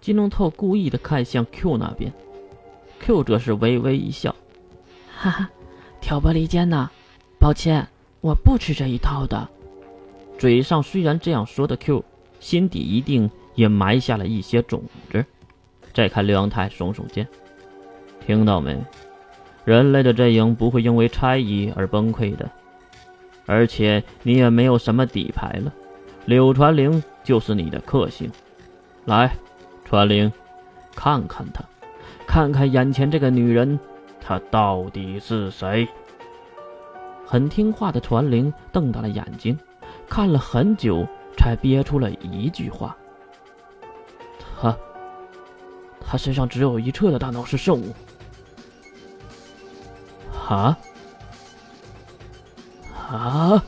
金龙透故意的看向 Q 那边，Q 则是微微一笑，哈哈，挑拨离间呢？抱歉，我不吃这一套的。嘴上虽然这样说的，Q 心底一定也埋下了一些种子。再看刘阳泰耸耸肩，听到没？人类的阵营不会因为猜疑而崩溃的，而且你也没有什么底牌了。柳传灵就是你的克星，来，传灵，看看她，看看眼前这个女人，她到底是谁？很听话的传灵瞪大了眼睛，看了很久，才憋出了一句话：“她，她身上只有一侧的大脑是圣物。”啊！啊！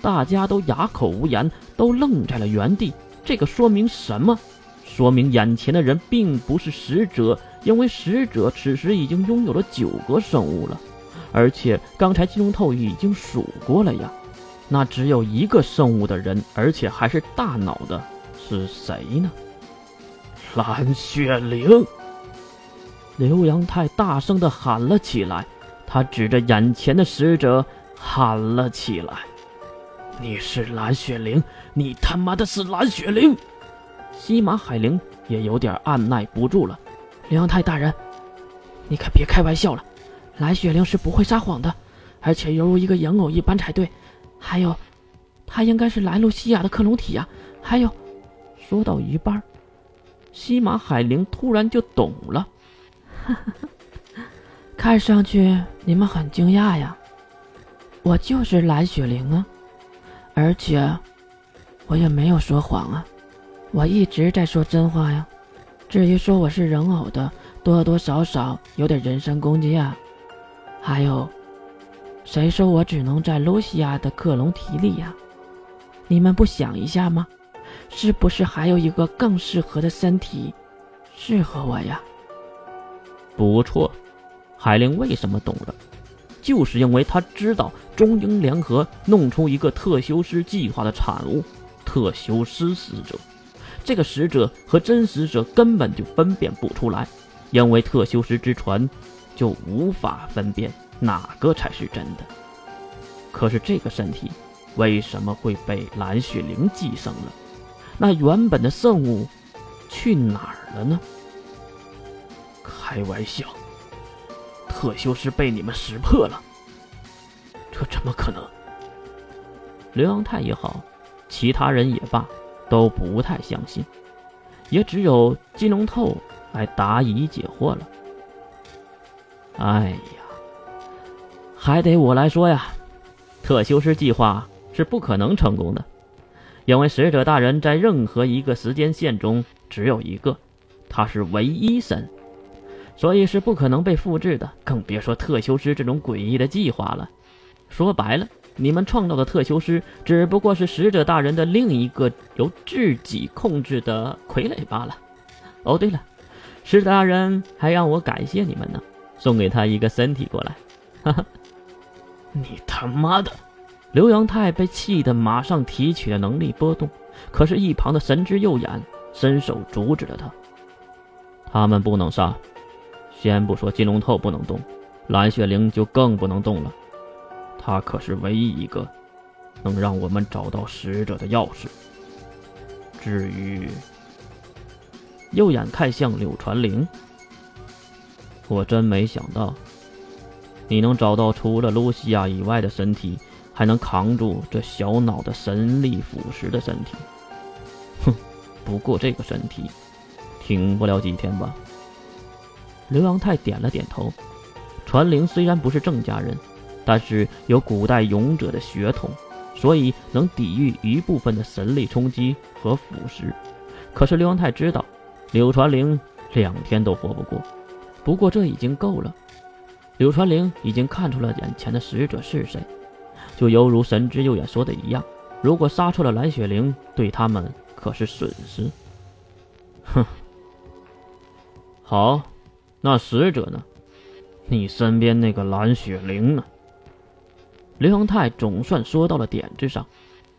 大家都哑口无言，都愣在了原地。这个说明什么？说明眼前的人并不是使者，因为使者此时已经拥有了九个生物了，而且刚才金龙透已经数过了呀。那只有一个生物的人，而且还是大脑的，是谁呢？蓝雪灵。刘阳泰大声的喊了起来，他指着眼前的使者喊了起来：“你是蓝雪灵，你他妈的是蓝雪灵！”西马海灵也有点按耐不住了：“刘阳泰大人，你可别开玩笑了，蓝雪灵是不会撒谎的，而且犹如一个人偶一般才对。还有，她应该是莱露西亚的克隆体呀。还有，说到一半，西马海灵突然就懂了。”看上去你们很惊讶呀，我就是蓝雪灵啊，而且我也没有说谎啊，我一直在说真话呀。至于说我是人偶的，多多少少有点人身攻击啊。还有，谁说我只能在露西亚的克隆体里呀？你们不想一下吗？是不是还有一个更适合的身体适合我呀？不错，海灵为什么懂了？就是因为他知道中英联合弄出一个特修斯计划的产物——特修斯死者。这个使者和真使者根本就分辨不出来，因为特修斯之船就无法分辨哪个才是真的。可是这个身体为什么会被蓝雪灵寄生了？那原本的圣物去哪儿了呢？开玩笑，特修斯被你们识破了，这怎么可能？刘阳泰也好，其他人也罢，都不太相信，也只有金龙透来答疑解惑了。哎呀，还得我来说呀，特修斯计划是不可能成功的，因为使者大人在任何一个时间线中只有一个，他是唯一神。所以是不可能被复制的，更别说特修斯这种诡异的计划了。说白了，你们创造的特修师只不过是使者大人的另一个由自己控制的傀儡罢了。哦，对了，使者大人还让我感谢你们呢，送给他一个身体过来。哈哈，你他妈的！刘阳泰被气得马上提取了能力波动，可是，一旁的神之右眼伸手阻止了他。他们不能杀。先不说金龙透不能动，蓝血灵就更不能动了。他可是唯一一个能让我们找到使者的钥匙。至于右眼看向柳传灵，我真没想到你能找到除了露西亚以外的身体，还能扛住这小脑的神力腐蚀的身体。哼，不过这个身体挺不了几天吧。刘阳泰点了点头。传灵虽然不是郑家人，但是有古代勇者的血统，所以能抵御一部分的神力冲击和腐蚀。可是刘阳泰知道，柳传灵两天都活不过。不过这已经够了。柳传灵已经看出了眼前的使者是谁，就犹如神之右眼说的一样：如果杀错了蓝雪灵，对他们可是损失。哼，好。那使者呢？你身边那个蓝雪灵呢？刘永泰总算说到了点子上。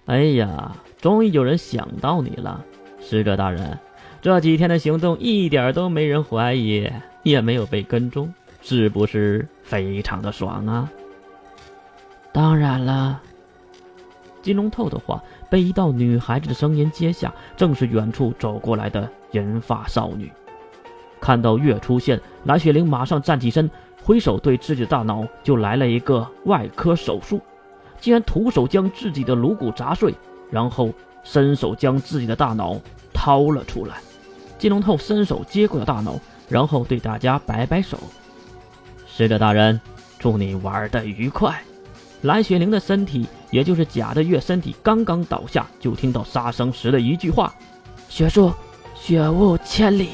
哎呀，终于有人想到你了，使者大人，这几天的行动一点都没人怀疑，也没有被跟踪，是不是非常的爽啊？当然了。金龙透的话被一道女孩子的声音接下，正是远处走过来的银发少女。看到月出现，蓝雪玲马上站起身，挥手对自己的大脑就来了一个外科手术，竟然徒手将自己的颅骨砸碎，然后伸手将自己的大脑掏了出来。金龙透伸手接过了大脑，然后对大家摆摆手：“使者大人，祝你玩的愉快。”蓝雪玲的身体，也就是假的月身体，刚刚倒下，就听到杀生石的一句话：“雪树，雪雾千里。”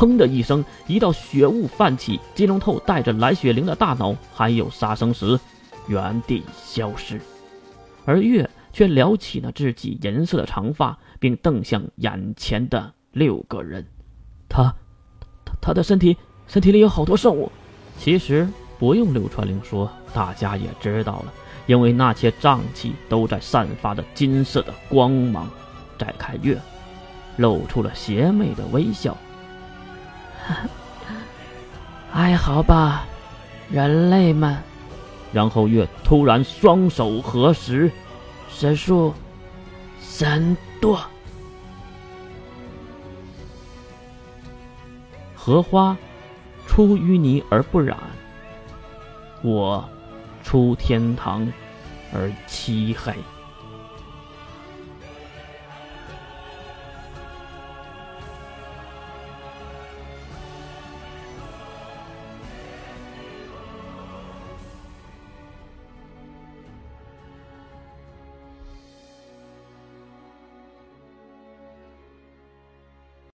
砰的一声，一道血雾泛起，金龙透带着蓝雪玲的大脑还有杀生石原地消失，而月却撩起了自己银色的长发，并瞪向眼前的六个人。他，他他的身体身体里有好多圣物。其实不用柳传灵说，大家也知道了，因为那些瘴气都在散发着金色的光芒。再看月，露出了邪魅的微笑。还好吧，人类们。然后月突然双手合十，神树，神舵。荷花出淤泥而不染，我出天堂而漆黑。